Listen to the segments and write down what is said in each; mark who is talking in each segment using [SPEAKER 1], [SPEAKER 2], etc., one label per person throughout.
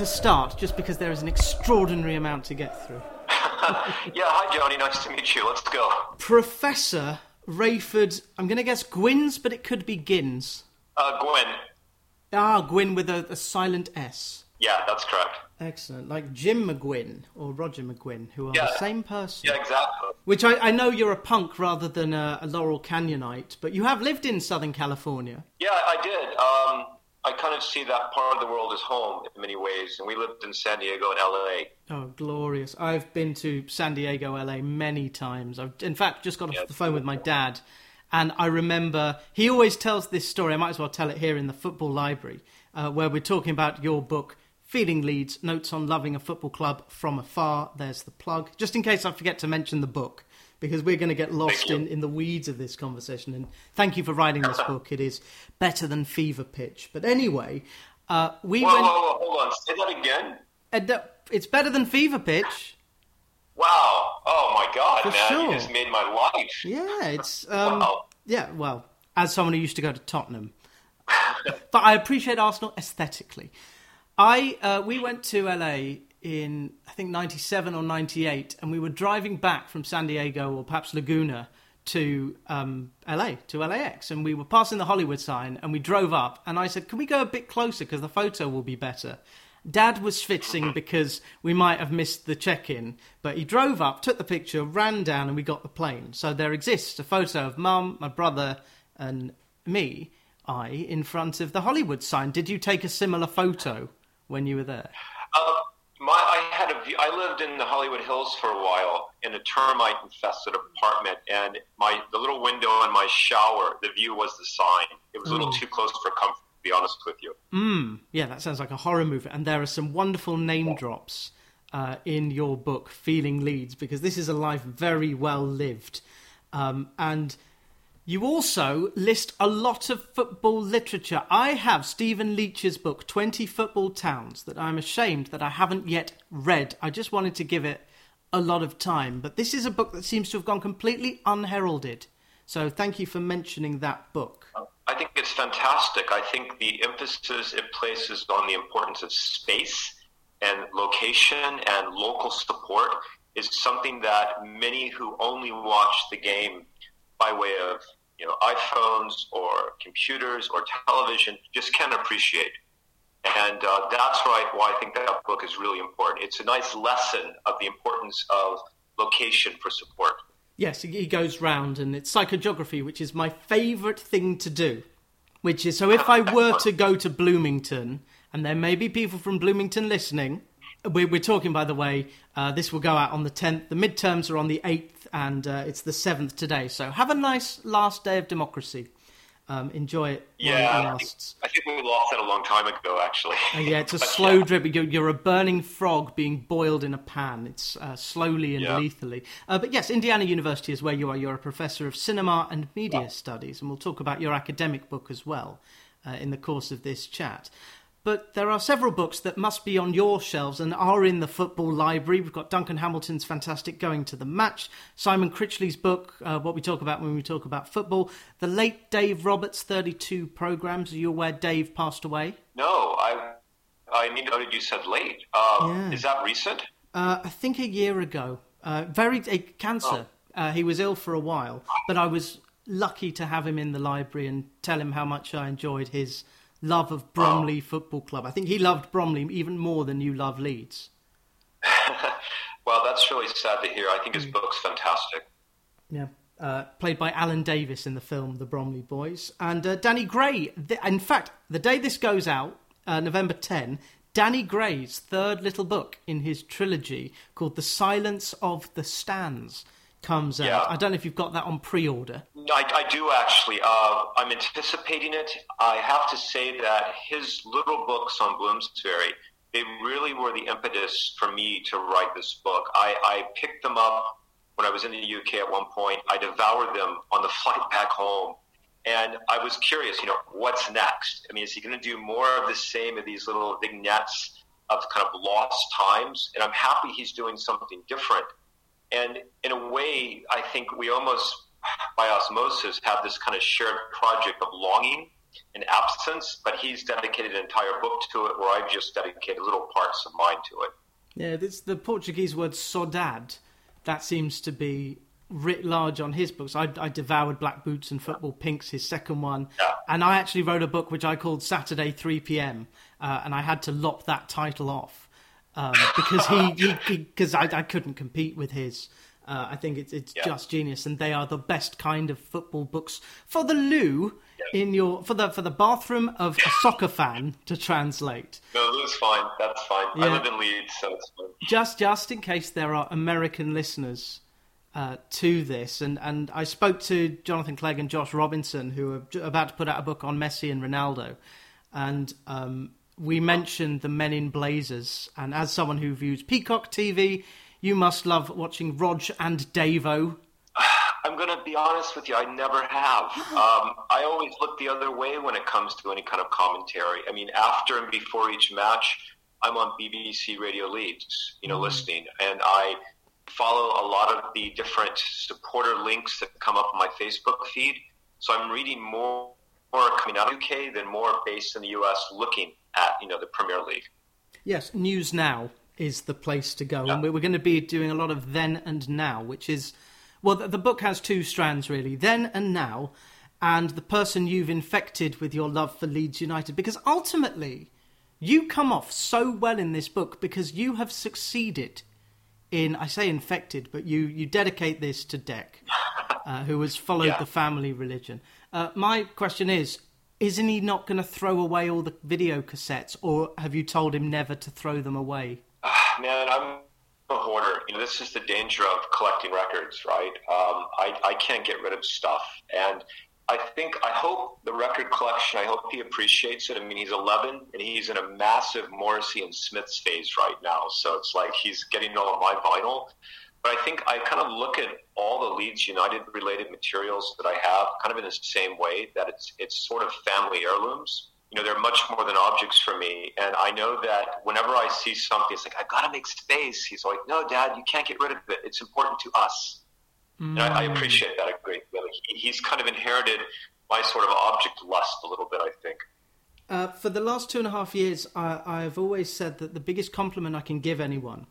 [SPEAKER 1] to start, just because there is an extraordinary amount to get through.
[SPEAKER 2] yeah, hi, Johnny. Nice to meet you. Let's go.
[SPEAKER 1] Professor Raiford, I'm going to guess Gwyn's, but it could be Gins.
[SPEAKER 2] Uh, Gwyn.
[SPEAKER 1] Ah, Gwyn with a, a silent S.
[SPEAKER 2] Yeah, that's correct.
[SPEAKER 1] Excellent. Like Jim McGuinn or Roger McGuinn, who are
[SPEAKER 2] Yeah.
[SPEAKER 1] the same person.
[SPEAKER 2] Yeah, exactly.
[SPEAKER 1] Which I, I know you're a punk rather than a, a Laurel Canyonite, but you have lived in Southern California.
[SPEAKER 2] Yeah, I did. Um, I kind of see that part of the world as home in many ways, and we lived in San Diego and LA.
[SPEAKER 1] Oh, glorious. I've been to San Diego, LA many times. I've, in fact, just got off
[SPEAKER 2] Yeah,
[SPEAKER 1] the phone with my dad, and I remember he always tells this story. I might as well tell it here in the football library, uh, where we're talking about your book, Feeling Leeds Notes on Loving a Football Club from Afar. There's the plug, just in case I forget to mention the book. Because we're going to get lost in, in the weeds of this conversation. And thank you for writing this book. It is better than Fever Pitch. But anyway, uh, we
[SPEAKER 2] Whoa,
[SPEAKER 1] went.
[SPEAKER 2] whoa, whoa, hold on. Say that again.
[SPEAKER 1] and, uh, it's better than Fever Pitch.
[SPEAKER 2] Wow. Oh my God,
[SPEAKER 1] For
[SPEAKER 2] man!
[SPEAKER 1] sure.
[SPEAKER 2] You just made my life.
[SPEAKER 1] Yeah, it's um,
[SPEAKER 2] Wow.
[SPEAKER 1] yeah. Well, as someone who used to go to Tottenham, but I appreciate Arsenal aesthetically. I uh, we went to LA in I think '97 or '98, and we were driving back from San Diego or perhaps Laguna to um, LA to LAX, and we were passing the Hollywood sign, and we drove up, and I said, "Can we go a bit closer because the photo will be better." Dad was schwitzing because we might have missed the check-in, but he drove up, took the picture, ran down, and we got the plane. So there exists a photo of Mum, my brother, and me, I, in front of the Hollywood sign. Did you take a similar photo when you were there?
[SPEAKER 2] Uh, my, I had a view. I lived in the Hollywood Hills for a while in a termite-infested apartment, and my the little window in my shower, the view was the sign. It was a little
[SPEAKER 1] Oh.
[SPEAKER 2] too close for comfort, to be honest with you.
[SPEAKER 1] Yeah, that sounds like a horror movie. And there are some wonderful name drops uh, in your book, Feeling Leeds, because this is a life very well lived. Um, and you also list a lot of football literature. I have Stephen Leach's book, 20 Football Towns, that I'm ashamed that I haven't yet read. I just wanted to give it a lot of time. But this is a book that seems to have gone completely unheralded. So thank you for mentioning that book.
[SPEAKER 2] I think it's fantastic. I think the emphasis it places on the importance of space and location and local support is something that many who only watch the game by way of you know iPhones or computers or television just can't appreciate. And uh, that's right. Why I think that book is really important. It's a nice lesson of the importance of location for support.
[SPEAKER 1] Yes, he goes round, and it's psychogeography, which is my favourite thing to do. Which is so if I were to go to Bloomington, and there may be people from Bloomington listening, we're, we're talking, by the way, uh, this will go out on the 10th. The midterms are on the 8th, and uh, it's the 7th today. So have a nice last day of democracy. Um, enjoy it while
[SPEAKER 2] Yeah,
[SPEAKER 1] it
[SPEAKER 2] I think. I think we lost that a long time ago, actually.
[SPEAKER 1] And yeah, it's a slow
[SPEAKER 2] yeah.
[SPEAKER 1] drip. You're, you're a burning frog being boiled in a pan. It's uh, slowly and
[SPEAKER 2] Yeah.
[SPEAKER 1] lethally. Uh, but yes, Indiana University is where you are. You're a professor of cinema and media studies, and we'll talk about your academic book as well uh, in the course of this chat. But there are several books that must be on your shelves and are in the football library. We've got Duncan Hamilton's fantastic Going to the Match, Simon Critchley's book, uh, What We Talk About When We Talk About Football, the late Dave Roberts' 32 programs. Are you aware Dave passed away?
[SPEAKER 2] No, I I need to know that you said late. Uh,
[SPEAKER 1] Yeah.
[SPEAKER 2] Is that recent?
[SPEAKER 1] Uh, I think a year ago. Uh, very a cancer. Uh, he was ill for a while, but I was lucky to have him in the library and tell him how much I enjoyed his love of Bromley Football Club. I think he loved Bromley even more than you love Leeds.
[SPEAKER 2] Well, that's really sad to hear. I think his
[SPEAKER 1] Mm.
[SPEAKER 2] book's fantastic.
[SPEAKER 1] Yeah. Uh, played by Alan Davies in the film The Bromley Boys. And uh, Danny Gray. Th- in fact, the day this goes out, uh, November 10, Danny Gray's third little book in his trilogy called The Silence of the Stands comes out.
[SPEAKER 2] Yeah.
[SPEAKER 1] I don't know if you've got that on pre order.
[SPEAKER 2] I, I do actually. Uh, I'm anticipating it. I have to say that his little books on Bloomsbury, they really were the impetus for me to write this book. I, I picked them up when I was in the UK at one point. I devoured them on the flight back home. And I was curious, you know, what's next? I mean, is he going to do more of the same of these little vignettes of kind of lost times? And I'm happy he's doing something different. And in a way, I think we almost, by osmosis, have this kind of shared project of longing and absence, but he's dedicated an entire book to it, where I've just dedicated little parts of mine to it.
[SPEAKER 1] Yeah, it's the Portuguese word saudade. That seems to be writ large on his books. I, I devoured Black Boots and Football Pinks, his second one,
[SPEAKER 2] yeah.
[SPEAKER 1] and I actually wrote a book which I called Saturday 3 p.m. Uh, and I had to lop that title off um, because he because I, I couldn't compete with his. Uh, I think it's it's yeah. just genius, and they are the best kind of football books for the loo yeah. in your for the for the bathroom of a soccer fan to translate.
[SPEAKER 2] No, that's fine. That's fine. Yeah. I live in Leeds, so it's fine.
[SPEAKER 1] Just just in case there are American listeners uh, to this, and and I spoke to Jonathan Clegg and Josh Robinson, who are about to put out a book on Messi and Ronaldo, and um, we mentioned the Men in Blazers, and as someone who views Peacock TV, you must love watching Rog and Davo.
[SPEAKER 2] I'm going to be honest with you. I never have. Um, I always look the other way when it comes to any kind of commentary. I mean, after and before each match, I'm on BBC Radio Leeds, you know, mm listening, and I follow a lot of the different supporter links that come up on my Facebook feed. So I'm reading more, more coming out of the UK than more based in the US, looking at you know the Premier League.
[SPEAKER 1] Yes, News Now is the place to go, yeah. and we're going to be doing a lot of then and now, which is well, the, book has two strands really: then and now, and the person you've infected with your love for Leeds United, because ultimately. You come off so well in this book because you have succeeded in I say infected, but you you dedicate this to Dec, uh, who has followed yeah. the family religion. Uh, my question is: Isn't he not going to throw away all the video cassettes, or have you told him never to throw them away?
[SPEAKER 2] Man, I'm a hoarder. You know, this is the danger of collecting records, right? Um, I I can't get rid of stuff, and I think, I hope the record collection, I hope he appreciates it. I mean, he's 11 and he's in a massive Morrissey and Smiths phase right now. So it's like he's getting all of my vinyl. But I think I kind of look at all the Leeds United related materials that I have kind of in the same way that it's, it's sort of family heirlooms. You know, they're much more than objects for me. And I know that whenever I see something, it's like, I've got to make space. He's like, no, Dad, you can't get rid of it. It's important to us. Mm. And I, I, appreciate that a great deal. He, he's kind of inherited my sort of object lust a little bit, I think.
[SPEAKER 1] Uh, for the last two and a half years, I, I, have always said that the biggest compliment I can give anyone,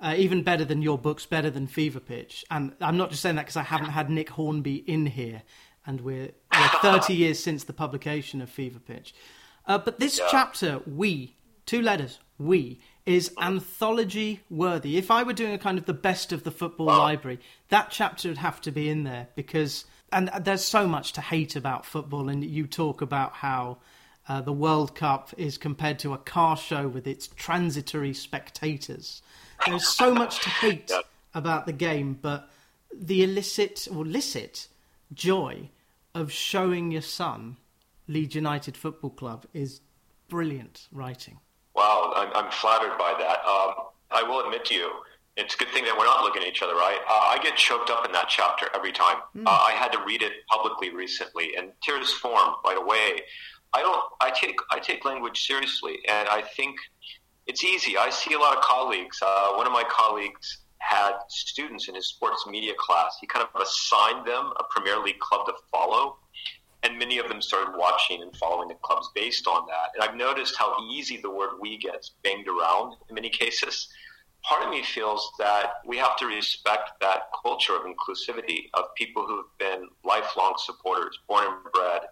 [SPEAKER 1] uh, even better than your books, better than Fever Pitch, and I'm not just saying that because I haven't had Nick Hornby in here, and we're, we're 30 years since the publication of Fever Pitch. Uh, but this yeah. chapter, we, two letters, we, is anthology worthy. If I were doing a kind of the best of the football wow. library, that chapter would have to be in there because, and there's so much to hate about football, and you talk about how. Uh, the World Cup is compared to a car show with its transitory spectators. There's so much to hate about the game, but the illicit or licit joy of showing your son Leeds United Football Club is brilliant writing.
[SPEAKER 2] Wow, I'm, I'm flattered by that. Um, I will admit to you, it's a good thing that we're not looking at each other, right? Uh, I get choked up in that chapter every time. Mm. Uh, I had to read it publicly recently, and tears formed right away. I don't. I take I take language seriously, and I think it's easy. I see a lot of colleagues. Uh, one of my colleagues had students in his sports media class. He kind of assigned them a Premier League club to follow, and many of them started watching and following the clubs based on that. And I've noticed how easy the word "we" gets banged around in many cases. Part of me feels that we have to respect that culture of inclusivity of people who've been lifelong supporters, born and bred.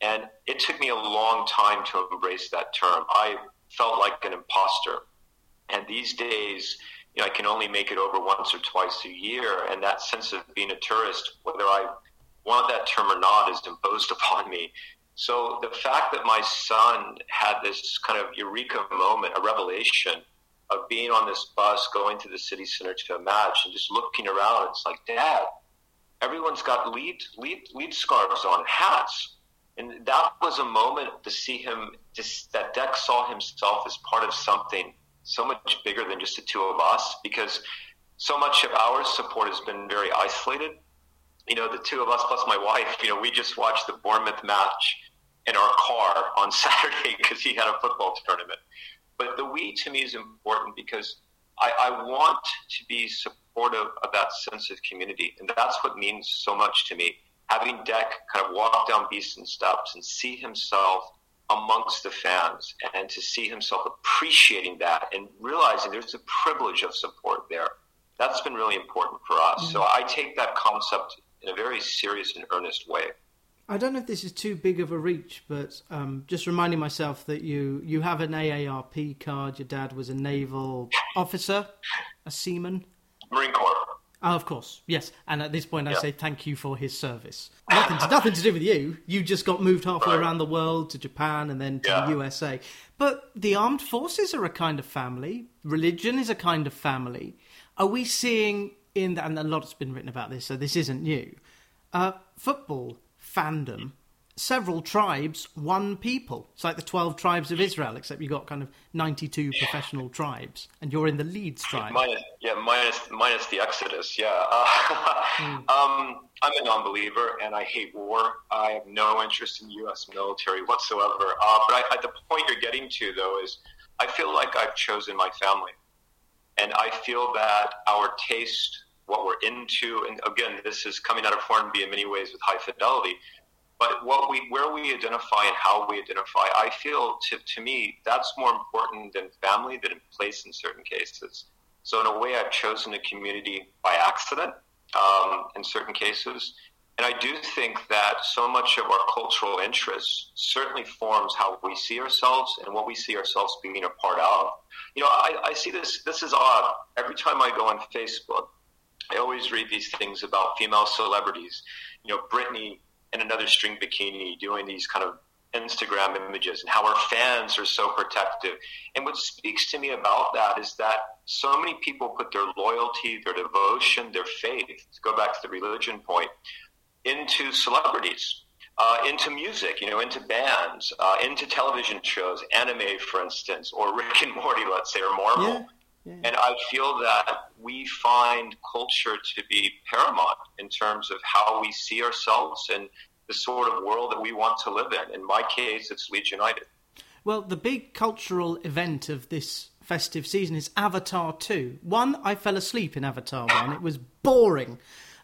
[SPEAKER 2] And it took me a long time to embrace that term. I felt like an imposter. And these days, you know, I can only make it over once or twice a year. And that sense of being a tourist, whether I want that term or not is imposed upon me. So the fact that my son had this kind of eureka moment, a revelation of being on this bus going to the city center to a match and just looking around, it's like, Dad, everyone's got lead lead lead scarves on, hats. And that was a moment to see him just that Dec saw himself as part of something so much bigger than just the two of us because so much of our support has been very isolated you know, the two of us plus my wife, you know, we just watched the Bournemouth match in our car on Saturday because he had a football tournament. But the we to me is important because I, I want to be supportive of that sense of community. And that's what means so much to me. Having Dec kind of walk down Beeson steps and see himself amongst the fans and to see himself appreciating that and realizing there's a privilege of support there. That's been really important for us. Mm-hmm. So I take that concept in a very serious and earnest way.
[SPEAKER 1] I don't know if this is too big of a reach, but um, just reminding myself that you you have an AARP card. Your dad was a naval officer, a seaman,
[SPEAKER 2] Marine Corps.
[SPEAKER 1] Oh, of course, yes. And at this point, I say thank you for his service. Nothing to, nothing to do with you. You just got moved halfway right. around the world to Japan and then to yeah. the USA. But the armed forces are a kind of family. Religion is a kind of family. Are we seeing in that? And a lot's been written about this, so this isn't new. Uh, football fandom several tribes, one people. It's like the 12 tribes of Israel, except you've got kind of 92 professional tribes, and you're in the Leeds tribe.
[SPEAKER 2] Minus, yeah, minus, minus the Exodus, yeah. Uh, mm. um, I'm a non believer, and I hate war. I have no interest in the U.S. military whatsoever. Uh, but I, the point you're getting to, though, is I feel like I've chosen my family. And I feel that our taste, what we're into, and again, this is coming out of Hornby in many ways with high fidelity but what we, where we identify and how we identify, I feel to, to me that's more important than family, than place in certain cases. So in a way, I've chosen a community by accident um, in certain cases, and I do think that so much of our cultural interests certainly forms how we see ourselves and what we see ourselves being a part of. You know, I, I see this. This is odd. Every time I go on Facebook, I always read these things about female celebrities. You know, Britney in another string bikini doing these kind of Instagram images and how our fans are so protective. And what speaks to me about that is that so many people put their loyalty, their devotion, their faith, to go back to the religion point, into celebrities. Uh, into music, you know, into bands, uh, into television shows, anime, for instance, or Rick and Morty, let's say, or Marvel. Yeah. Yeah. And I feel that we find culture to be paramount in terms of how we see ourselves and the sort of world that we want to live in. In my case, it's Leeds United.
[SPEAKER 1] Well, the big cultural event of this festive season is Avatar 2. One, I fell asleep in Avatar 1. It was boring.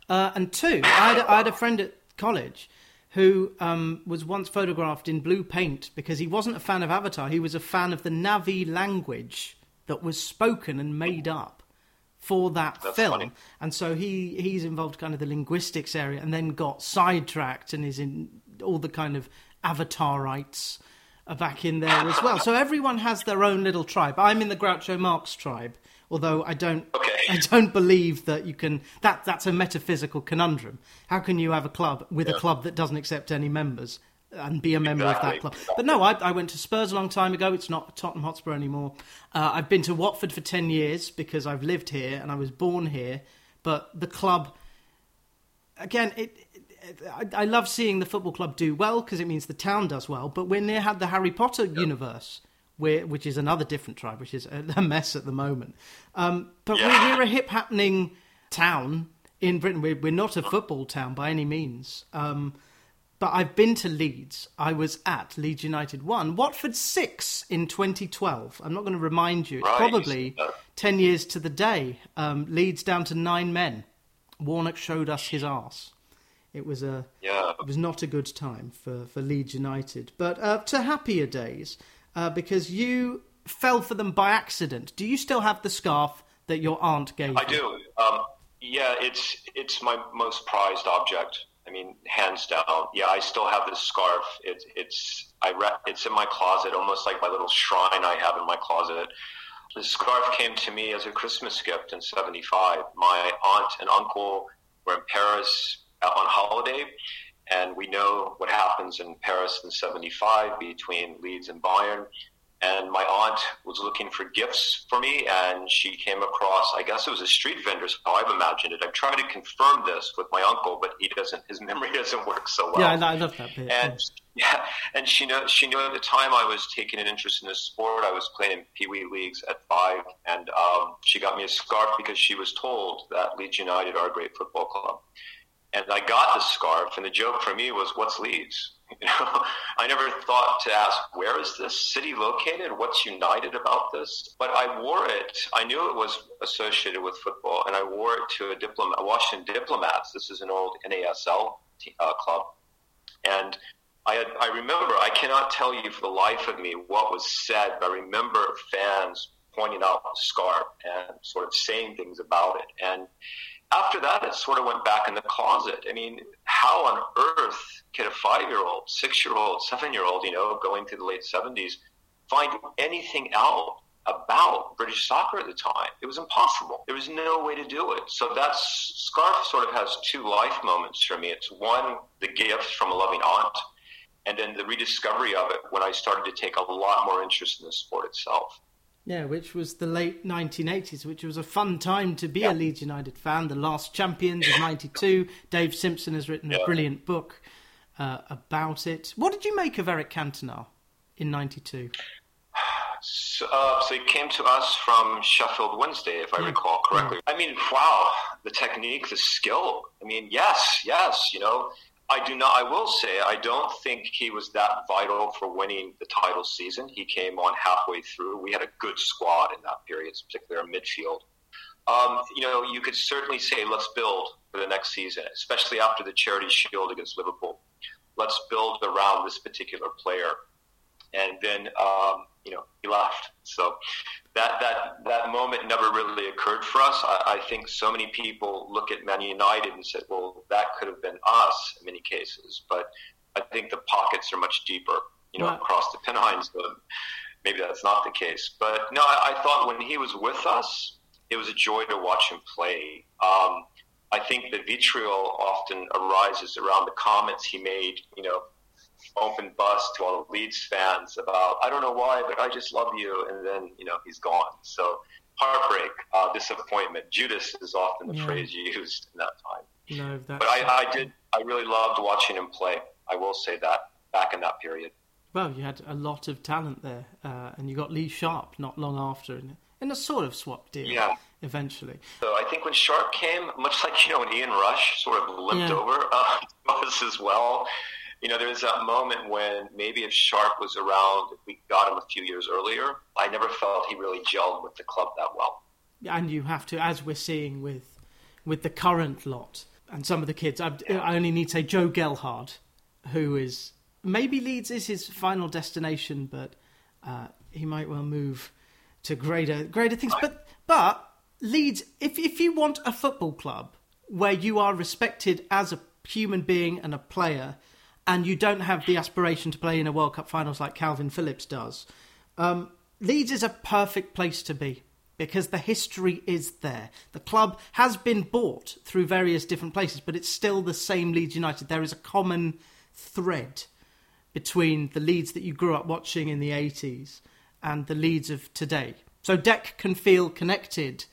[SPEAKER 1] Uh, and two, I had, a, I had, a friend at college who um, was once photographed in blue paint because he wasn't a fan of Avatar. He was a fan of the Na'vi language that was spoken and made up for that That's film. Funny. And so he he's involved kind of the linguistics area and then got sidetracked and is in all the kind of avatar rights are back in there as well. So everyone has their own little tribe. I'm in the Groucho Marx tribe, although I don't
[SPEAKER 2] okay.
[SPEAKER 1] I don't believe that you can that that's a metaphysical conundrum. How can you have a club with yeah. a club that doesn't accept any members and be a member exactly. of that club. But no, I, I, went to Spurs a long time ago. It's not Tottenham Hotspur anymore. Uh, I've been to Watford for 10 years because I've lived here and I was born here. But the club, again, it, it, I, I, love seeing the football club do well because it means the town does well. But we're near had the Harry Potter yep. universe. Where, which is another different tribe, which is a, mess at the moment. Um, but yeah. we're, we're, a hip happening town in Britain. We're, we're not a football town by any means. Um, but I've been to Leeds. I was at Leeds United 1, Watford 6 in 2012. I'm not going to remind you. It's right. probably 10 years to the day. Um, Leeds down to nine men. Warnock showed us his arse. It was a yeah. it was not a good time for, for Leeds United, but uh, to happier days uh, because you fell for them by accident. Do you still have the scarf that your aunt gave?
[SPEAKER 2] I you? I do. Um, yeah, it's it's my most prized object. I mean, hands down. Yeah, I still have this scarf. It's it's I re- it's in my closet, almost like my little shrine I have in my closet. The scarf came to me as a Christmas gift in '75. My aunt and uncle were in Paris uh, on holiday, and we know what happens in Paris in '75 between Leeds and Bayern and my aunt was looking for gifts for me and she came across i guess it was a street vendor so i've imagined it. I've tried to confirm this with my uncle but he doesn't his memory doesn't work so well.
[SPEAKER 1] Yeah i love that bit.
[SPEAKER 2] And yeah and she knew she knew at the time i was taking an interest in this sport. I was playing in pee-wee leagues at five and um, she got me a scarf because she was told that leeds united are a great football club and I got the scarf, and the joke for me was, "What's Leeds?" You know, I never thought to ask, where is this city located? What's United about this? But I wore it. I knew it was associated with football, and I wore it to a diplomat, Washington Diplomats. This is an old NASL uh, club, and I, had, I remember. I cannot tell you for the life of me what was said, but I remember fans pointing out the scarf and sort of saying things about it, and after that, it sort of went back in the closet. I mean, how on earth could a five year old, six year old, seven year old, you know, going through the late 70s, find anything out about British soccer at the time? It was impossible. There was no way to do it. So that scarf sort of has two life moments for me. It's one, the gift from a loving aunt, and then the rediscovery of it when I started to take a lot more interest in the sport itself.
[SPEAKER 1] Yeah, which was the late 1980s, which was a fun time to be yeah. a Leeds United fan. The Last Champions of '92. Dave Simpson has written a brilliant book uh, about it. What did you make of Eric Cantona in '92?
[SPEAKER 2] So, uh, so, he came to us from Sheffield Wednesday, if I yeah. recall correctly. I mean, wow, the technique, the skill. I mean, yes, yes, you know, I do not. I will say I don't think he was that vital for winning the title season. He came on halfway through. We had a good squad in that period, particularly our midfield. Um, you know, you could certainly say let's build for the next season, especially after the Charity Shield against Liverpool. Let's build around this particular player, and then um, you know he left. So that that that moment never really occurred for us. I, I, think so many people look at Man United and said, "Well, that could have been us in many cases," but I think the pockets are much deeper, you know, across the Pennines. So maybe that's not the case. But no, I, I, thought when he was with us, it was a joy to watch him play. Um, I think the vitriol often arises around the comments he made, you know, open bus to all the Leeds fans about I don't know why, but I just love you, and then you know he's gone. So heartbreak, uh, disappointment. Judas is often the yeah. phrase used in that time. No, but I, I did. I really loved watching him play. I will say that back in that period.
[SPEAKER 1] Well, you had a lot of talent there, uh, and you got Lee Sharpe not long after, in, in a sort of swap deal.
[SPEAKER 2] Yeah.
[SPEAKER 1] Eventually.
[SPEAKER 2] So I think when Sharpe came, much like you know when Ian Rush sort of limped yeah. over uh, us as well you know, there was that moment when maybe if Sharpe was around, if we got him a few years earlier, I never felt he really gelled with the club that well.
[SPEAKER 1] And you have to, as we're seeing with with the current lot and some of the kids. I, I only need to say Joe Gelhardt, who is maybe Leeds is his final destination, but uh, he might well move to greater greater things. But but Leeds, if if you want a football club where you are respected as a human being and a player and you don't have the aspiration to play in a World Cup finals like Kalvin Phillips does, um, Leeds is a perfect place to be because the history is there. The club has been bought through various different places, but it's still the same Leeds United. There is a common thread between the Leeds that you grew up watching in the 80s and the Leeds of today. So Dec can feel connected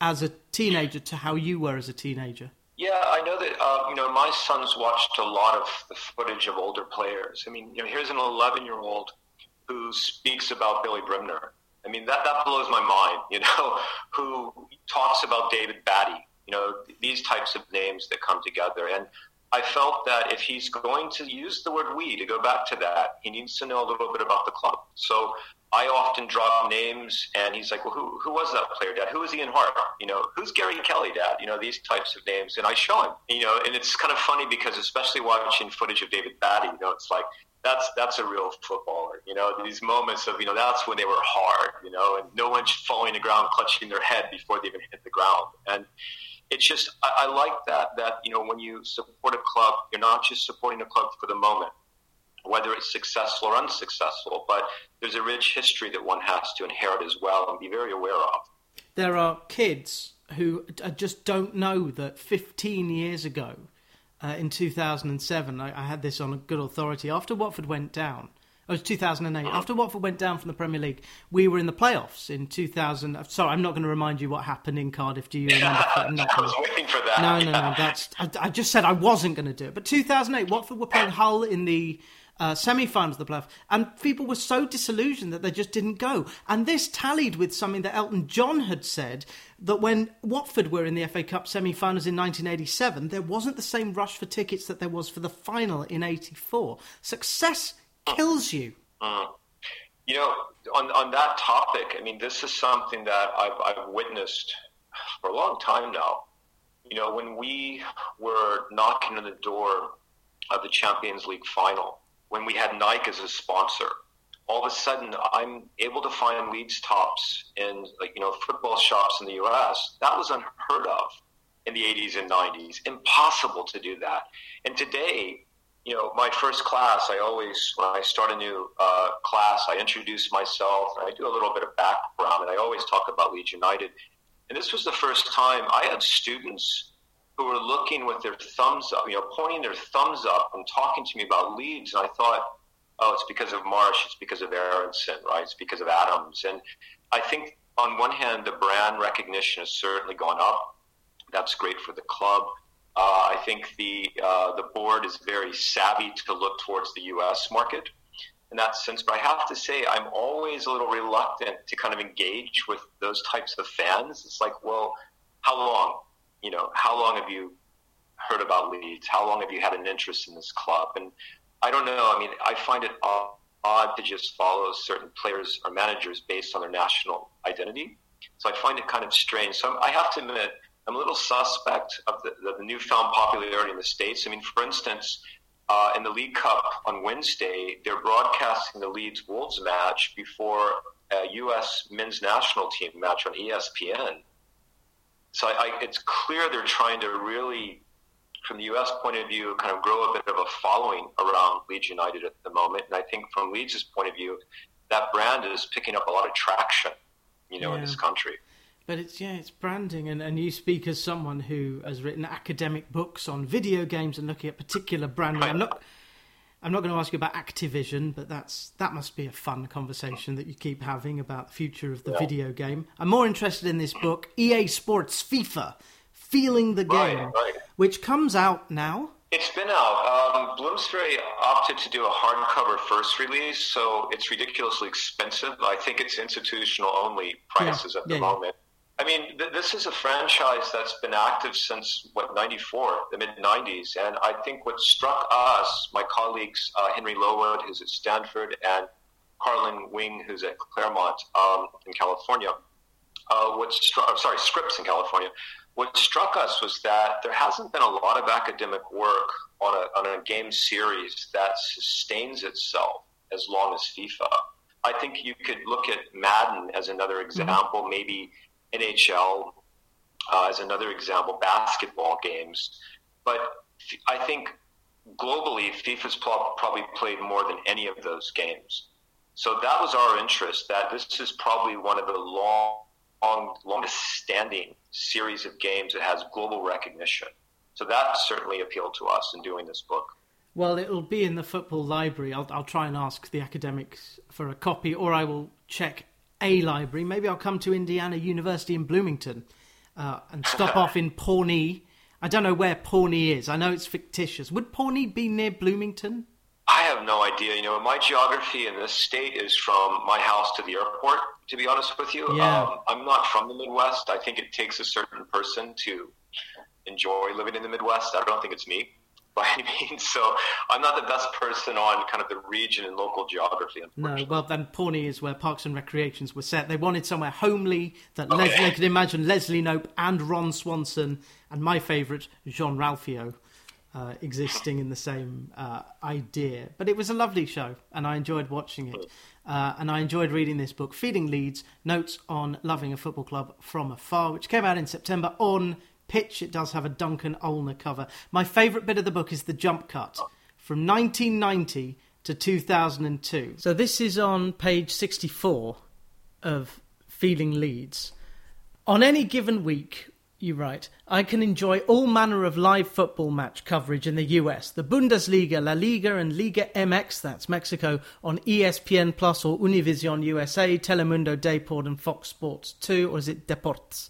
[SPEAKER 1] as a teenager to how you were as a teenager.
[SPEAKER 2] Yeah, I know that. Uh, you know, my son's watched a lot of the footage of older players. I mean, you know, here's an 11 year old who speaks about Billy Bremner. I mean, that that blows my mind. You know, who talks about David Batty. You know, these types of names that come together. And I felt that if he's going to use the word we to go back to that, he needs to know a little bit about the club. So I often drop names, and he's like, "Well, who who was that player, Dad? Who was Ian Harte? You know, who's Gary Kelly, Dad? You know, these types of names." And I show him, you know, and it's kind of funny because especially watching footage of David Batty, you know, it's like that's that's a real footballer. You know, these moments of you know that's when they were hard, you know, and no one's falling the ground, clutching their head before they even hit the ground, and it's just I, I like that that you know when you support a club, you're not just supporting a club for the moment whether it's successful or unsuccessful. But there's a rich history that one has to inherit as well and be very aware of.
[SPEAKER 1] There are kids who just don't know that 15 years ago, uh, in 2007, I, I, had this on a good authority. After Watford went down, it was 2008. Mm-hmm. After Watford went down from the Premier League, we were in the playoffs in 2000. Sorry, I'm not going to remind you what happened in Cardiff. Do you remember?
[SPEAKER 2] I was waiting for that.
[SPEAKER 1] No, no, no. That's. I, I just said I wasn't going to do it. But 2008, Watford were playing Hull in the uh, semi-finals of the playoff, and people were so disillusioned that they just didn't go. And this tallied with something that Elton John had said that when Watford were in the FA Cup semi-finals in 1987, there wasn't the same rush for tickets that there was for the final in '84. Success kills you.
[SPEAKER 2] Mm. You know, on on that topic, I mean, this is something that I've, I've witnessed for a long time now. You know, when we were knocking on the door of the Champions League final, when we had Nike as a sponsor, all of a sudden I'm able to find Leeds tops in like you know football shops in the U.S. That was unheard of in the 80s and 90s. Impossible to do that. And today, you know, my first class, I always, when I start a new uh, class, I introduce myself and I do a little bit of background and I always talk about Leeds United. And this was the first time I had students who were looking with their thumbs up, you know, pointing their thumbs up and talking to me about Leeds. And I thought, oh, it's because of Marsch, it's because of Aaronson, right? It's because of Adams. And I think on one hand, the brand recognition has certainly gone up. That's great for the club. Uh, I think the uh, the board is very savvy to look towards the U.S. market in that sense. But I have to say, I'm always a little reluctant to kind of engage with those types of fans. It's like, well, how long? You know, how long have you heard about Leeds? How long have you had an interest in this club? And I don't know. I mean, I find it odd, odd to just follow certain players or managers based on their national identity. So I find it kind of strange. So I have to admit I'm a little suspect of the, the, newfound popularity in the States. I mean, for instance, uh, in the League Cup on Wednesday, they're broadcasting the Leeds Wolves match before a U.S. men's national team match on ESPN. So I, I, it's clear they're trying to really, from the U.S. point of view, kind of grow a bit of a following around Leeds United at the moment. And I think from Leeds' point of view, that brand is picking up a lot of traction, you know, yeah. in this country.
[SPEAKER 1] But it's yeah, it's branding, and, and you speak as someone who has written academic books on video games and looking at particular branding. I'm not, I'm not going to ask you about Activision, but that's that must be a fun conversation that you keep having about the future of the yeah. video game. I'm more interested in this book, EA Sports FIFA, Feeling the Game,
[SPEAKER 2] right, right.
[SPEAKER 1] which comes out now.
[SPEAKER 2] It's been out. Um, Bloomsbury opted to do a hardcover first release, so it's ridiculously expensive. I think it's institutional only prices yeah, at the yeah, moment. I mean, th- this is a franchise that's been active since what '94, the mid '90s, and I think what struck us, my colleagues uh, Henry Lowood, who's at Stanford, and Carlin Wing, who's at Claremont um, in California, uh, what struck, sorry, Scripps in California. What struck us was that there hasn't been a lot of academic work on a, on a game series that sustains itself as long as FIFA. I think you could look at Madden as another mm-hmm. example, mm-hmm. maybe NHL uh, as another example, basketball games. But I think globally, FIFA's probably played more than any of those games. So that was our interest. That this is probably one of the long, long longest standing series of games that has global recognition. So that certainly appealed to us in doing this book.
[SPEAKER 1] Well, it'll be in the football library. I'll, I'll try and ask the academics for a copy, or I will check a library. Maybe I'll come to Indiana University in Bloomington uh, and stop off in Pawnee. I don't know where Pawnee is. I know it's fictitious. Would Pawnee be near Bloomington?
[SPEAKER 2] I have no idea. You know, my geography in this state is from my house to the airport. To be honest with you,
[SPEAKER 1] yeah.
[SPEAKER 2] um, I'm not from the Midwest. I think it takes a certain person to enjoy living in the Midwest. I don't think it's me by any means. So I'm not the best person on kind of the region and local geography.
[SPEAKER 1] No, well then Pawnee is where Parks and Recreations were set. They wanted somewhere homely that okay. Les- they could imagine Leslie Knope and Ron Swanson and my favourite Jean Ralphio. Uh, existing in the same uh, idea, but it was a lovely show, and I enjoyed watching it. Uh, and I enjoyed reading this book, Feeling Leeds: Notes on Loving a Football Club from Afar, which came out in September on pitch, it does have a Duncan Olner cover. My favourite bit of the book is the jump cut from 1990 to 2002. So this is on page 64 of Feeling Leeds. On any given week, you write, I can enjoy all manner of live football match coverage in the US, the Bundesliga, La Liga, and Liga MX, that's Mexico, on ESPN Plus or Univision USA, Telemundo Deport, and Fox Sports 2, or is it Deportes?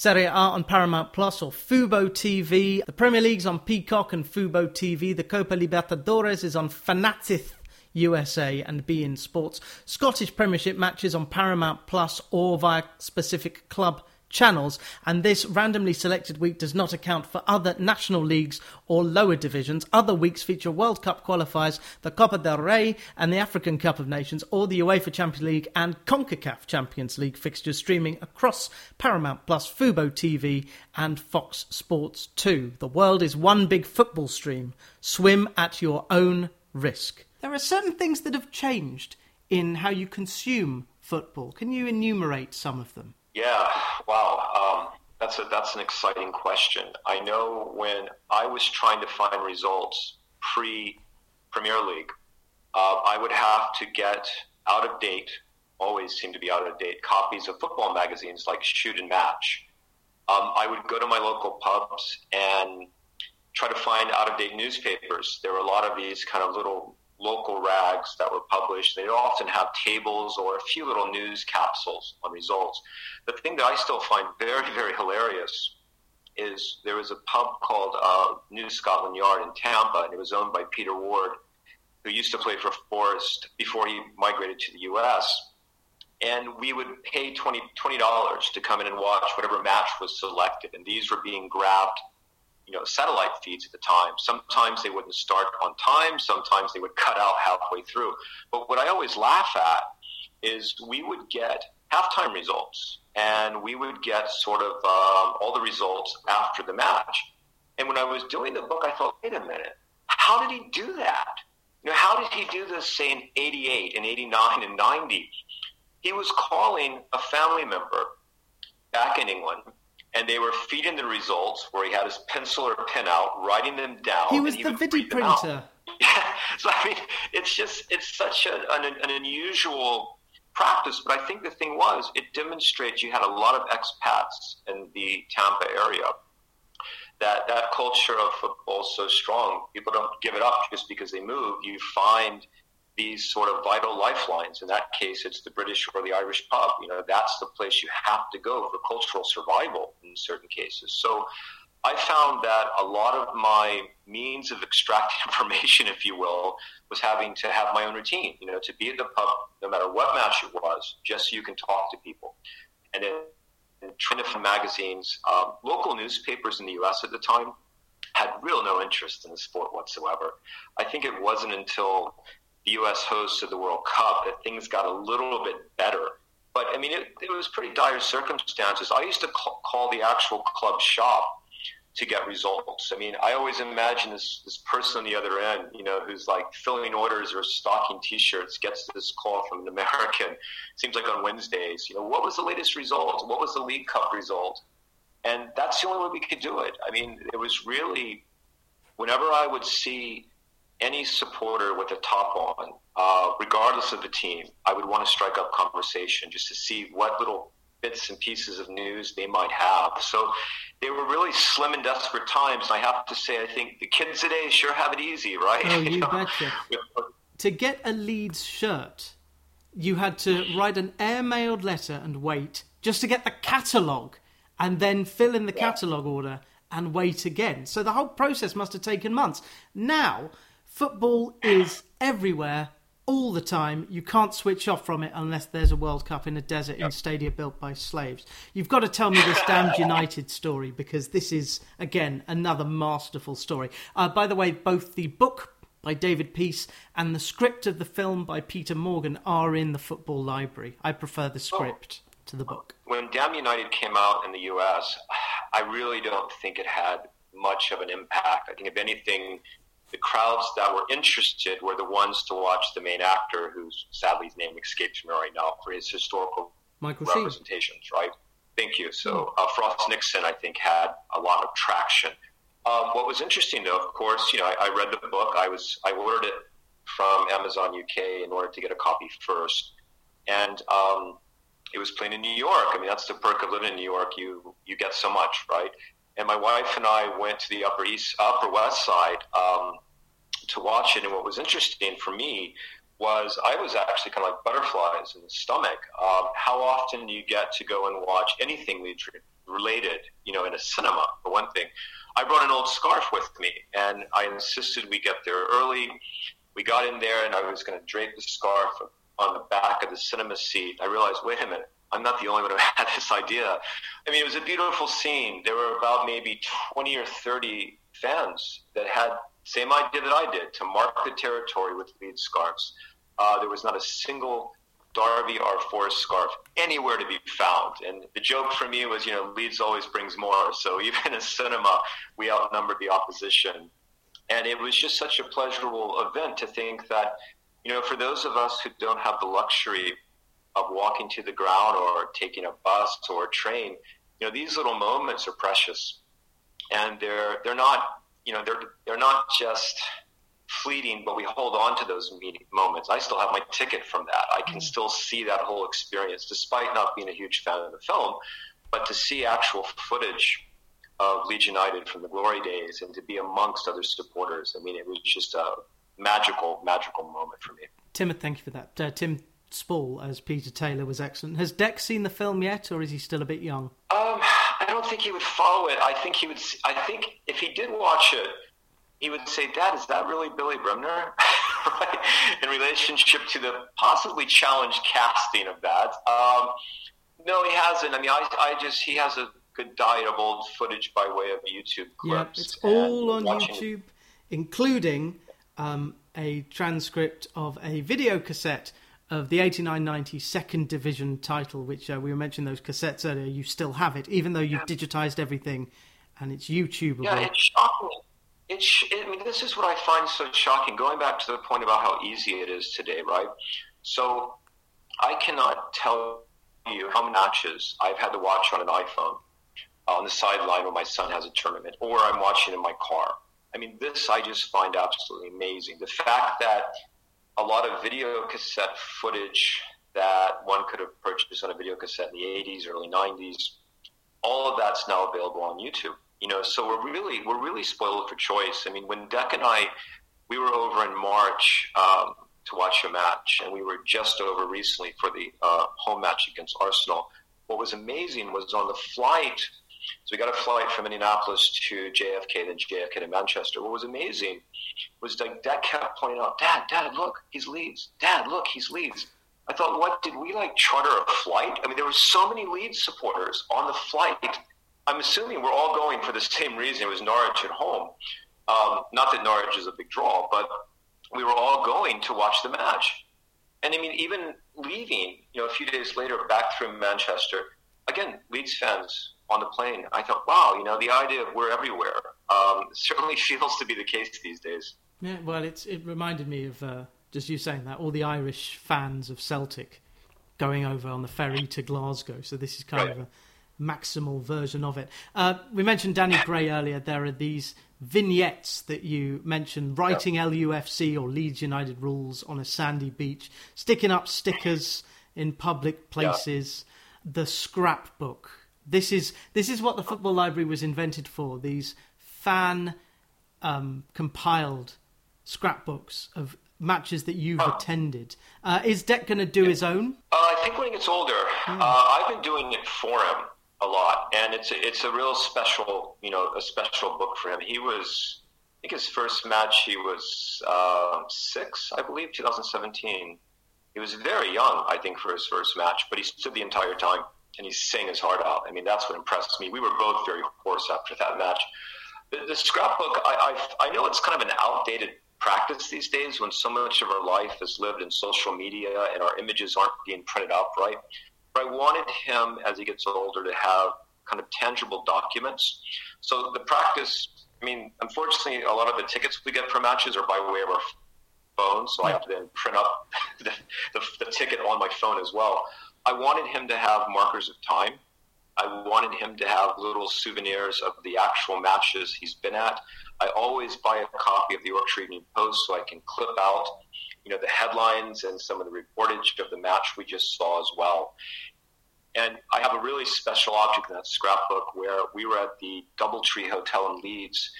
[SPEAKER 1] Serie A on Paramount Plus or Fubo TV. The Premier League's on Peacock and Fubo TV. The Copa Libertadores is on Fanatiz USA and beIN Sports, Scottish Premiership matches on Paramount Plus or via specific club channels, and this randomly selected week does not account for other national leagues or lower divisions. Other weeks feature World Cup qualifiers, the Copa del Rey and the African Cup of Nations, or the UEFA Champions League and CONCACAF Champions League fixtures streaming across Paramount Plus, Fubo TV, and Fox Sports 2. The world is one big football stream. Swim at your own risk. There are certain things that have changed in how you consume football. Can you enumerate some of them?
[SPEAKER 2] Yeah, wow. Um, that's a, that's an exciting question. I know when I was trying to find results pre Premier League, uh, I would have to get out of date, always seem to be out of date, copies of football magazines like Shoot and Match. Um, I would go to my local pubs and try to find out of date newspapers. There were a lot of these kind of little local rags that were published. They often have tables or a few little news capsules on results. The thing that I still find very, very hilarious is there was a pub called uh, New Scotland Yard in Tampa, and it was owned by Peter Ward, who used to play for Forest before he migrated to the U.S. And we would pay 20 dollars to come in and watch whatever match was selected, and these were being grabbed you know satellite feeds at the time. Sometimes they wouldn't start on time. Sometimes they would cut out halfway through. But what I always laugh at is we would get halftime results, and we would get sort of um, all the results after the match. And when I was doing the book, I thought, wait a minute, how did he do that? You know, how did he do this, say, in 88 and 89 and 90? He was calling a family member back in England and they were feeding the results where he had his pencil or pen out, writing them down.
[SPEAKER 1] He was the video printer.
[SPEAKER 2] Yeah, so I mean, it's just it's such a, an, an unusual practice. But I think the thing was, it demonstrates you had a lot of expats in the Tampa area. That that culture of football is so strong. People don't give it up just because they move. You find these sort of vital lifelines. In that case, it's the British or the Irish pub. You know, that's the place you have to go for cultural survival in certain cases. So I found that a lot of my means of extracting information, if you will, was having to have my own routine, you know, to be at the pub no matter what match it was, just so you can talk to people. And then trying to find magazines, um, local newspapers in the U.S. at the time had real no interest in the sport whatsoever. I think it wasn't until the U.S. hosts of the World Cup that things got a little bit better. But I mean, it, it was pretty dire circumstances. I used to call, call the actual club shop to get results. I mean, I always imagine this this person on the other end, you know, who's like filling orders or stocking T-shirts, gets this call from an American. Seems like on Wednesdays, you know, what was the latest result? What was the League Cup result? And that's the only way we could do it. I mean, it was really whenever I would see any supporter with a top on, uh, regardless of the team, I would want to strike up conversation just to see what little bits and pieces of news they might have. So they were really slim and desperate times. And I have to say, I think the kids today sure have it easy, right?
[SPEAKER 1] Oh, you, you betcha. to get a Leeds shirt, you had to write an air-mailed letter and wait just to get the catalogue and then fill in the catalogue order and wait again. So the whole process must have taken months. Now Football is everywhere all the time. You can't switch off from it unless there's a World Cup in a desert yep. in stadia built by slaves. You've got to tell me this damned United story because this is, again, another masterful story. Uh, by the way, both the book by David Peace and the script of the film by Peter Morgan are in the Football Library. I prefer the script oh. to the book.
[SPEAKER 2] When Damned United came out in the US, I really don't think it had much of an impact. I think, if anything, the crowds that were interested were the ones to watch the main actor, whose sadly his name escapes me right now, for his historical
[SPEAKER 1] Michael
[SPEAKER 2] representations. Sheen. Right. Thank you. So uh, Frost Nixon, I think, had a lot of traction. Um, what was interesting, though, of course, you know, I, I, read the book. I was I ordered it from Amazon UK in order to get a copy first, and um, it was playing in New York. I mean, that's the perk of living in New York. You you get so much, right? And my wife and I went to the Upper East, Upper West Side um, to watch it. And what was interesting for me was I was actually kind of like butterflies in the stomach. Um, how often do you get to go and watch anything related, you know, in a cinema for one thing? I brought an old scarf with me, and I insisted we get there early. we got in there, and I was going to drape the scarf on the back of the cinema seat. I realized, wait a minute, I'm not the only one who had this idea. I mean, it was a beautiful scene. There were about maybe 20 or 30 fans that had same idea that I did to mark the territory with Leeds scarves. Uh, there was not a single Derby or Forest scarf anywhere to be found. And the joke for me was, you know, Leeds always brings more. So even in cinema, we outnumbered the opposition. And it was just such a pleasurable event to think that, you know, for those of us who don't have the luxury of walking to the ground or taking a bus or a train, you know, these little moments are precious. And they're, they're not, you know, they're, they're not just fleeting, but we hold on to those moments. I still have my ticket from that. I can mm. still see that whole experience, despite not being a huge fan of the film. But to see actual footage of Leeds United from the glory days and to be amongst other supporters, I mean, it was just a magical, magical moment for me.
[SPEAKER 1] Tim, thank you for that. Uh, Tim Spall as Peter Taylor was excellent. Has Dec seen the film yet, or is he still a bit young?
[SPEAKER 2] Um, I don't think he would follow it. I think he would. I think if he did watch it, he would say, Dad, is that really Billy Bremner? right? In relationship to the possibly challenged casting of that. Um, no, he hasn't. I mean, I, I just, he has a good diet of old footage by way of YouTube clips.
[SPEAKER 1] Yeah, it's all on YouTube, it. including um, a transcript of a video cassette of the 89-90 second division title, which uh, we were mentioning those cassettes earlier. You still have it, even though you've yeah. digitized everything and it's YouTubeable.
[SPEAKER 2] Yeah, it's shocking it's, I mean, this is what I find so shocking. Going back to the point about how easy it is today, right? So I cannot tell you how many matches I've had to watch on an iPhone uh, on the sideline when my son has a tournament, or I'm watching in my car. I mean, this I just find absolutely amazing. The fact that a lot of video cassette footage that one could have purchased on a video cassette in the 80s, early 90s, all of that's now available on YouTube. You know, so we're really we're really spoiled for choice. I mean, when Dec and I we were over in March um, to watch a match, and we were just over recently for the uh, home match against Arsenal. What was amazing was on the flight. So we got a flight from Indianapolis to JFK, then JFK to Manchester. What was amazing was like Dad kept pointing out, Dad, Dad, look, he's Leeds. Dad, look, he's Leeds. I thought, what did we like charter a flight? I mean, there were so many Leeds supporters on the flight I'm assuming we're all going for the same reason. It was Norwich at home. Um, not that Norwich is a big draw, but we were all going to watch the match. And I mean, even leaving, you know, a few days later back through Manchester, again, Leeds fans on the plane. I thought, wow, you know, the idea of we're everywhere um, certainly feels to be the case these days.
[SPEAKER 1] Yeah, well, it's it reminded me of uh, just you saying that all the Irish fans of Celtic going over on the ferry to Glasgow. So this is kind right. of a maximal version of it. Uh, we mentioned Danny Gray earlier. There are these vignettes that you mentioned writing yep. LUFC or Leeds United rules on a sandy beach, sticking up stickers in public places, yep. the scrapbook. This is this is what the football library was invented for. These fan um, compiled scrapbooks of matches that you've attended. Uh, is Dec going to do his own?
[SPEAKER 2] Uh, I think when he gets older, mm. uh, I've been doing it for him a lot, and it's a, it's a real special, you know, a special book for him. He was, I think, his first match he was uh, six, I believe, 2017. He was very young, I think, for his first match, but he stood the entire time and he sang his heart out. I mean, that's what impressed me. We were both very hoarse after that match. The, the scrapbook, I, I, I know it's kind of an outdated practice these days when so much of our life is lived in social media and our images aren't being printed out right. But I wanted him, as he gets older, to have kind of tangible documents. So the practice, I mean, unfortunately, a lot of the tickets we get for matches are by way of our phone, so I have to then print up the, the, the ticket on my phone as well. I wanted him to have markers of time. I wanted him to have little souvenirs of the actual matches he's been at. I always buy a copy of the Yorkshire Evening Post so I can clip out you know, the headlines and some of the reportage of the match we just saw as well. And I have a really special object in that scrapbook where we were at the Doubletree Hotel in Leeds.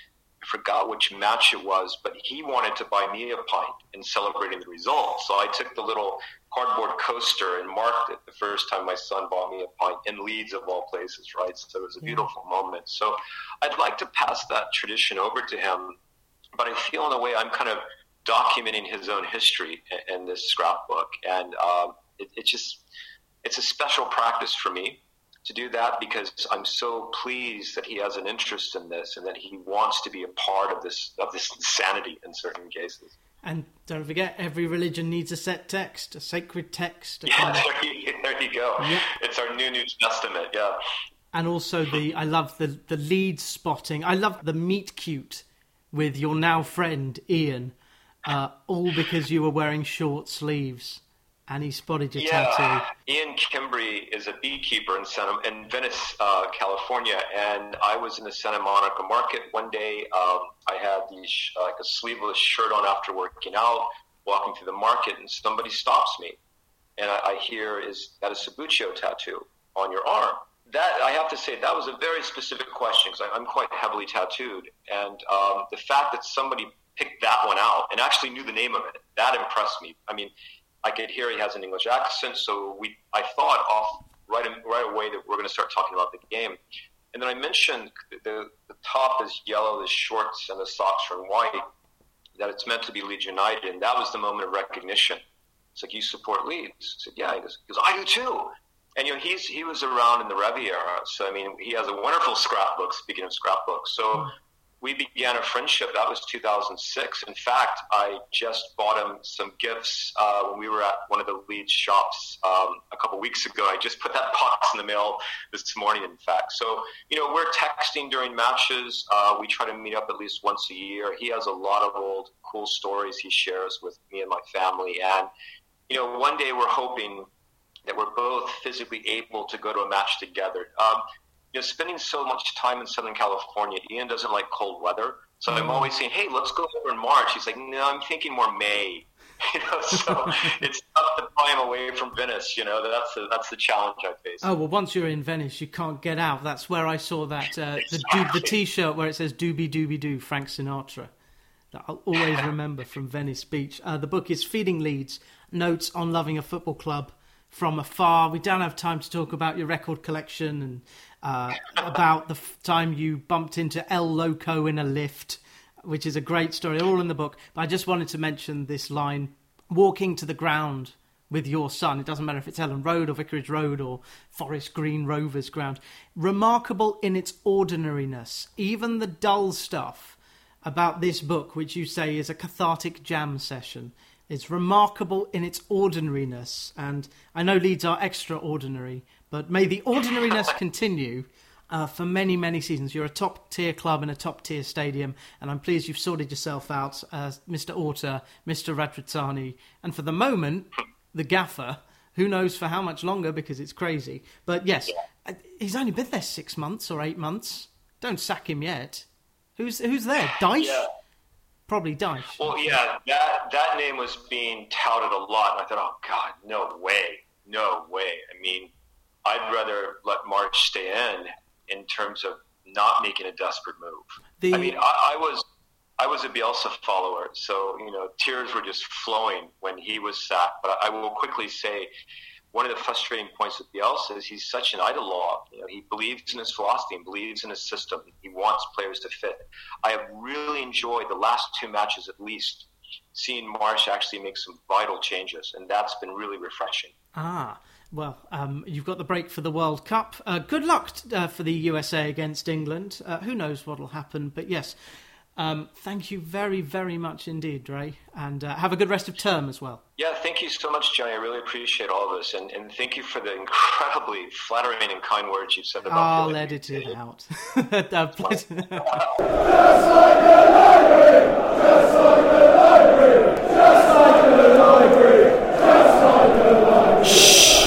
[SPEAKER 2] I forgot which match it was, but he wanted to buy me a pint in celebrating the result. So I took the little cardboard coaster and marked it the first time my son bought me a pint in Leeds of all places, right? So it was a beautiful moment. So I'd like to pass that tradition over to him, but I feel in a way I'm kind of documenting his own history in, in this scrapbook, and um, it, it just it's a special practice for me to do that because I'm so pleased that he has an interest in this and that he wants to be a part of this of this insanity in certain cases.
[SPEAKER 1] And don't forget, every religion needs a set text, a sacred text. A
[SPEAKER 2] yeah, there you, there you go. It's our new New Testament. Yeah.
[SPEAKER 1] And also the, I love the the lead spotting. I love the meet cute with your now friend Ian, uh, all because you were wearing short sleeves and he spotted your
[SPEAKER 2] yeah,
[SPEAKER 1] tattoo.
[SPEAKER 2] Ian Kimbrey is a beekeeper in Santa, in Venice, uh, California, and I was in the Santa Monica market one day. Um, I had these uh, like a sleeveless shirt on after working out, walking through the market, and somebody stops me, and I, I hear, "Is that a Subbuteo tattoo on your arm?" That I have to say, that was a very specific question because I'm quite heavily tattooed, and um, the fact that somebody picked that one out and actually knew the name of it, that impressed me. I mean I could hear he has an English accent, so we I thought off right right away that we're going to start talking about the game. And then I mentioned the, the top is yellow, the shorts and the socks are white, that it's meant to be Leeds United, and that was the moment of recognition. It's like you support Leeds. I said, yeah. He goes, he goes, I do too. And you know, he's he was around in the Revie era, so I mean, he has a wonderful scrapbook. Speaking of scrapbooks, so we began a friendship. That was 2006. In fact, I just bought him some gifts uh, when we were at one of the Leeds shops um, a couple weeks ago. I just put that box in the mail this morning, in fact. So, you know, we're texting during matches. Uh, we try to meet up at least once a year. He has a lot of old cool stories he shares with me and my family. And, you know, one day we're hoping that we're both physically able to go to a match together. Um, you know, spending so much time in Southern California, Ian doesn't like cold weather. So I'm mm. always saying, hey, let's go over in March. He's like, no, I'm thinking more May. You know, so it's tough to him away from Venice. You know, that's the, that's the challenge I face.
[SPEAKER 1] Oh well, once you're in Venice, you can't get out. That's where I saw that uh, exactly. the, the T-shirt where it says "Doobie Doobie Doo" Frank Sinatra. That I'll always remember from Venice Beach. Uh, the book is Feeling Leeds: Notes on Loving a Football Club from Afar. We don't have time to talk about your record collection and uh, about the f- time you bumped into El Loco in a lift, which is a great story, all in the book. But I just wanted to mention this line walking to the ground with your son. It doesn't matter if it's Elland Road or Vicarage Road or Forest Green Rovers ground. Remarkable in its ordinariness, even the dull stuff about this book, which you say is a cathartic jam session, is remarkable in its ordinariness. And I know Leeds are extraordinary, but may the ordinariness continue uh, for many, many seasons. You're a top tier club in a top tier stadium, and I'm pleased you've sorted yourself out as Mr. Orta, Mr. Radrizzani, and for the moment, the gaffer. Who knows for how much longer because it's crazy. But yes, uh, he's only been there six months or eight months. Don't sack him yet. Who's who's there? Dyche? Yeah. Probably Dyche.
[SPEAKER 2] Well, yeah, that that name was being touted a lot, and I thought, oh God, no way, no way. I mean, I'd rather let Marsch stay in in terms of not making a desperate move. The... I mean, I, I, was I was a Bielsa follower, so you know tears were just flowing when he was sacked. But I will quickly say. One of the frustrating points with Bielsa is he's such an ideologue. You know, he believes in his philosophy and believes in his system. He wants players to fit. I have really enjoyed the last two matches, at least, seeing Marsch actually make some vital changes, and that's been really refreshing.
[SPEAKER 1] Ah, well, um, you've got the break for the World Cup. Uh, good luck uh, for the USA against England. Uh, who knows what will happen? But yes, um, thank you very, very much indeed, Ray, and uh, have a good rest of term as well.
[SPEAKER 2] Yeah, thank you so much, Johnny. I really appreciate all of this, and, and thank you for the incredibly flattering and kind words you've said about.
[SPEAKER 1] I'll edit it out. Shh.